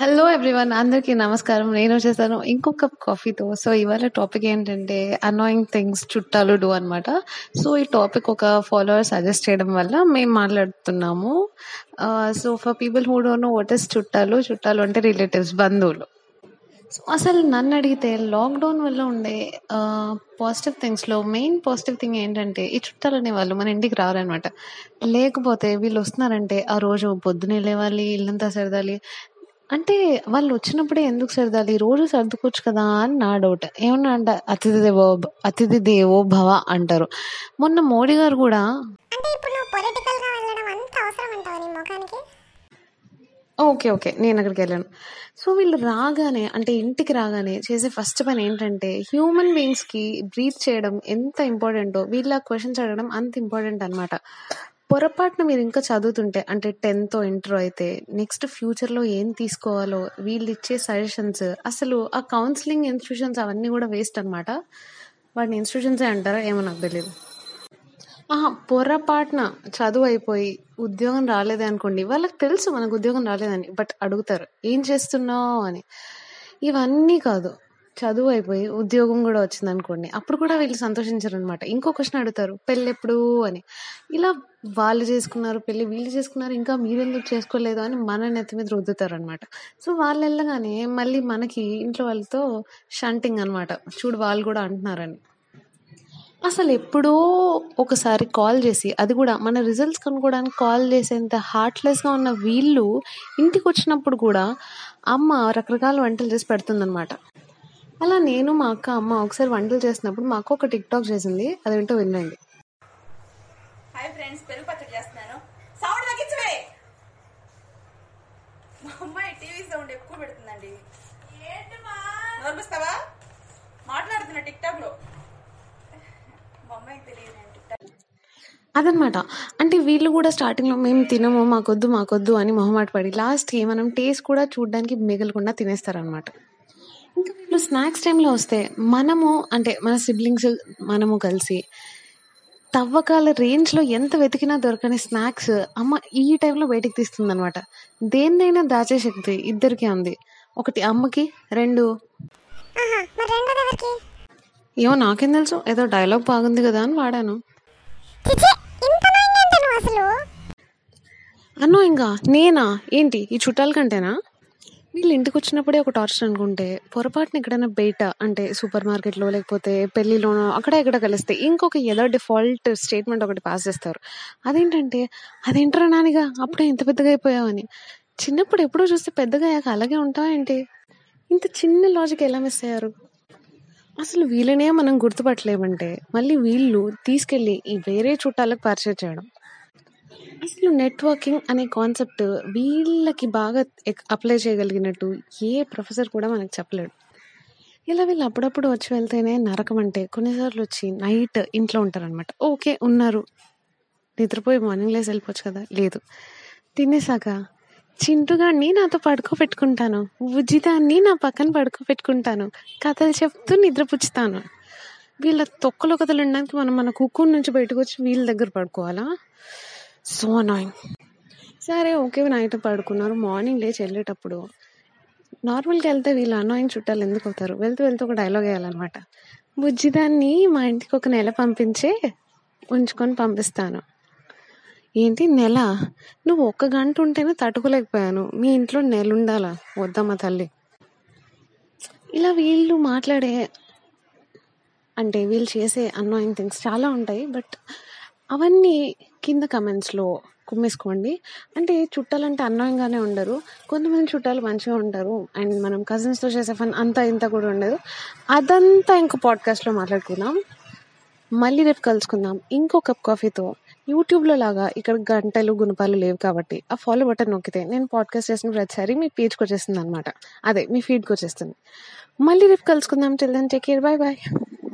Hello everyone అందరికీ నమస్కారం. నేను వచ్చేసాను. ఇంకో కప్ కాఫీతో సో ఇవాళ టాపిక్ ఏంటంటే అనాయింగ్ థింగ్స్ చుట్టాలు డూ అనమాట సో ఈ టాపిక్ ఒక ఫాలోవర్ సజెస్ట్ చేయడం వల్ల మేము మాట్లాడుతున్నాము. So for people who don't know what is చుట్టాలు చుట్టాలు అంటే రిలేటివ్స్ బంధువులు. సో అసలు నన్ను అడిగితే లాక్డౌన్ వల్ల ఉండే పాజిటివ్ థింగ్స్లో మెయిన్ పాజిటివ్ థింగ్ ఏంటంటే ఈ చుట్టాలు అనేవాళ్ళు మన ఇంటికి రారనమాట లేకపోతే వీళ్ళు వస్తున్నారంటే ఆ రోజు పొద్దునే లేవాలి ఇల్లంతా సరదాలి అంటే వాళ్ళు వచ్చినప్పుడే ఎందుకు సరదాలి? రోజు సర్దుకోవచ్చు కదా అని నా డౌట్ ఏమన్నా అంటే అతిథి దేవో అతిథి దేవో భవ అంటారు. మొన్న మోడీ గారు కూడా ఓకే ఓకే. నేను అక్కడికి వెళ్ళాను. సో వీళ్ళు రాగానే అంటే ఇంటికి రాగానే చేసే ఫస్ట్ పని ఏంటంటే హ్యూమన్ బీయింగ్స్కి బ్రీత్ చేయడం ఎంత ఇంపార్టెంటో వీళ్ళ క్వశ్చన్స్ అడగడం అంత ఇంపార్టెంట్ అనమాట పొరపాటున మీరు ఇంకా చదువుతుంటే అంటే టెన్త్ ఇంటర్ అయితే నెక్స్ట్ ఫ్యూచర్లో ఏం తీసుకోవాలో వీళ్ళు ఇచ్చే సజెషన్స్ అసలు ఆ కౌన్సిలింగ్ ఇన్స్టిట్యూషన్స్ అవన్నీ కూడా వేస్ట్ అనమాట వాటిని ఇన్స్టిట్యూషన్సే అంటారా? ఏమో నాకు తెలియదు ఆహా, పొరపాటున చదువు అయిపోయి ఉద్యోగం రాలేదే అనుకోండి వాళ్ళకి తెలుసు మనకు ఉద్యోగం రాలేదని బట్ అడుగుతారు ఏం చేస్తున్నావు? అని. ఇవన్నీ కాదు. చదువు అయిపోయి ఉద్యోగం కూడా వచ్చింది అనుకోండి అప్పుడు కూడా వీళ్ళు సంతోషించరు అనమాట ఇంకో క్వశ్చన్ అడుగుతారు పెళ్ళి ఎప్పుడు అని. ఇలా వాళ్ళు చేసుకున్నారు పెళ్ళి వీళ్ళు చేసుకున్నారు ఇంకా మీరెందుకు చేసుకోలేదు అని మన నెత్తి మీద రుద్దుతారు అనమాట సో వాళ్ళు వెళ్ళగానే మళ్ళీ మనకి ఇంట్లో వాళ్ళతో షంటింగ్ అనమాట. చూడు వాళ్ళు కూడా అంటున్నారని. అసలు ఎప్పుడో ఒకసారి కాల్ చేసి అది కూడా మన రిజల్ట్స్ కనుక్కోవడానికి కాల్ చేసేంత హార్ట్లెస్గా ఉన్న వీళ్ళు ఇంటికి వచ్చినప్పుడు కూడా అమ్మ రకరకాల వంటలు చేసి పెడుతుందనమాట. అలా నేను మా అక్క అమ్మ ఒకసారి వంటలు చేసినప్పుడు మా అక్క ఒక టిక్ టాక్ చేసింది అదేంటో వినండి. హాయ్ ఫ్రెండ్స్ పెరుగు పచ్చడి చేస్తున్నాను. సౌండ్ తగ్గించవే! మా అమ్మాయి టీవీ సౌండ్ ఎక్కువ పెడుతుందండి. మాట్లాడుతున్నా టిక్ టాక్లో మా అమ్మాయికి తెలియదు నేను టిక్ టాక్ అదనమాట. అంటే వీళ్ళు కూడా స్టార్టింగ్లో మేము తినము మాకొద్దు మాకొద్దు అని మొహమాట పడి లాస్ట్కి మనం టేస్ట్ కూడా చూడడానికి మిగలకుండా తినేస్తారనమాట. వీళ్ళు స్నాక్స్ టైంలో వస్తే మనము అంటే మన సిబ్లింగ్స్ మనము కలిసి తవ్వకాల రేంజ్లో ఎంత వెతికినా దొరకని స్నాక్స్ అమ్మ ఈ టైంలో బయటికి తీస్తుంది అనమాట దేన్నైనా దాచే శక్తి ఇద్దరికీ ఉంది. ఒకటి అమ్మకి రెండు ఏమో నాకేం తెలుసు. ఏదో డైలాగ్ బాగుంది కదా అని వాడాను. అన్నో ఇంకా నేనా? ఏంటి? ఈ చుట్టాల కంటేనా? వీళ్ళు ఇంటికి వచ్చినప్పుడే ఒక టార్చర్ అనుకుంటే పొరపాటున ఎక్కడైనా బయట అంటే సూపర్ మార్కెట్లో లేకపోతే పెళ్ళిలోనో అక్కడ ఇక్కడ కలిస్తే ఇంకొక ఏదో డిఫాల్ట్ స్టేట్మెంట్ ఒకటి పాస్ చేస్తారు. అదేంటంటే అదేంటరా నానిగా అప్పుడే ఇంత పెద్దగా అయిపోయావని. చిన్నప్పుడు ఎప్పుడో చూస్తే పెద్దగా అయ్యాక అలాగే ఉంటావా ఏంటి? ఇంత చిన్న లాజిక్ ఎలా మిస్ అయ్యారు? అసలు వీళ్ళనే మనం గుర్తుపట్టలేమంటే మళ్ళీ వీళ్ళు తీసుకెళ్ళి ఈ వేరే చుట్టాలకు పరిచయం చేయడం. అసలు నెట్వర్కింగ్ అనే కాన్సెప్ట్ వీళ్ళకి బాగా అప్లై చేయగలిగినట్టు ఏ ప్రొఫెసర్ కూడా మనకు చెప్పలేడు. ఇలా వీళ్ళు అప్పుడప్పుడు వచ్చి వెళ్తేనే నరకం అంటే కొన్నిసార్లు వచ్చి నైట్ ఇంట్లో ఉంటారనమాట ఓకే ఉన్నారు. నిద్రపోయి మార్నింగ్ లేసి వెళ్ళిపోవచ్చు కదా? లేదు. తినేసాక చింటుగాన్ని నాతో పడుకోబెట్టుకుంటాను. ఉజితాన్ని నా పక్కన పడుకోబెట్టుకుంటాను. కథలు చెప్తూ నిద్రపుచ్చుతాను వీళ్ళ తొక్కలో కథలు ఉండడానికి మనం మన కుక్కూరు నుంచి బయటకు వచ్చి వీళ్ళ దగ్గర పడుకోవాలా? సో అనాయింగ్ సరే ఓకే నైట్ పడుకున్నారు. మార్నింగ్ లేచి వెళ్ళేటప్పుడు నార్మల్గా వెళ్తే వీళ్ళు అనాయింగ్ చుట్టాలు ఎందుకు అవుతారు? వెళ్తూ వెళ్తూ ఒక డైలాగ్ వేయాలన్నమాట. బుజ్జిదాన్ని మా ఇంటికి ఒక నెల పంపించే ఉంచుకొని పంపిస్తాను. ఏంటి? నెల? నువ్వు ఒక్క గంట ఉంటేనే తట్టుకోలేకపోయాను. మీ ఇంట్లో నెల ఉండాలా? వద్దమ్మా తల్లి. ఇలా వీళ్ళు మాట్లాడే అంటే వీళ్ళు చేసే అన్నాయింగ్ థింగ్స్ చాలా ఉంటాయి. బట్ అవన్నీ కింద కమెంట్స్లో కుమ్మేసుకోండి. అంటే చుట్టాలంటే అన్యాయంగానే ఉండరు. కొంతమంది చుట్టాలు మంచిగా ఉంటారు. అండ్ మనం కజిన్స్తో చేసే ఫన్ అంతా ఇంత కూడా ఉండదు. అదంతా ఇంకో పాడ్కాస్ట్లో మాట్లాడుకుందాం. మళ్ళీ రేపు కలుసుకుందాం. ఇంకో కప్ కాఫీతో. యూట్యూబ్లో లాగా ఇక్కడ గంటలు గుణపాలు లేవు కాబట్టి ఆ ఫాలో బటన్ నొక్కితే నేను పాడ్కాస్ట్ చేసిన ప్రతిసారి మీ పేజ్కి వచ్చేస్తుంది అనమాట అదే మీ ఫీడ్కి వచ్చేస్తుంది. మళ్ళీ రేపు కలుసుకుందాం. Till then take care bye bye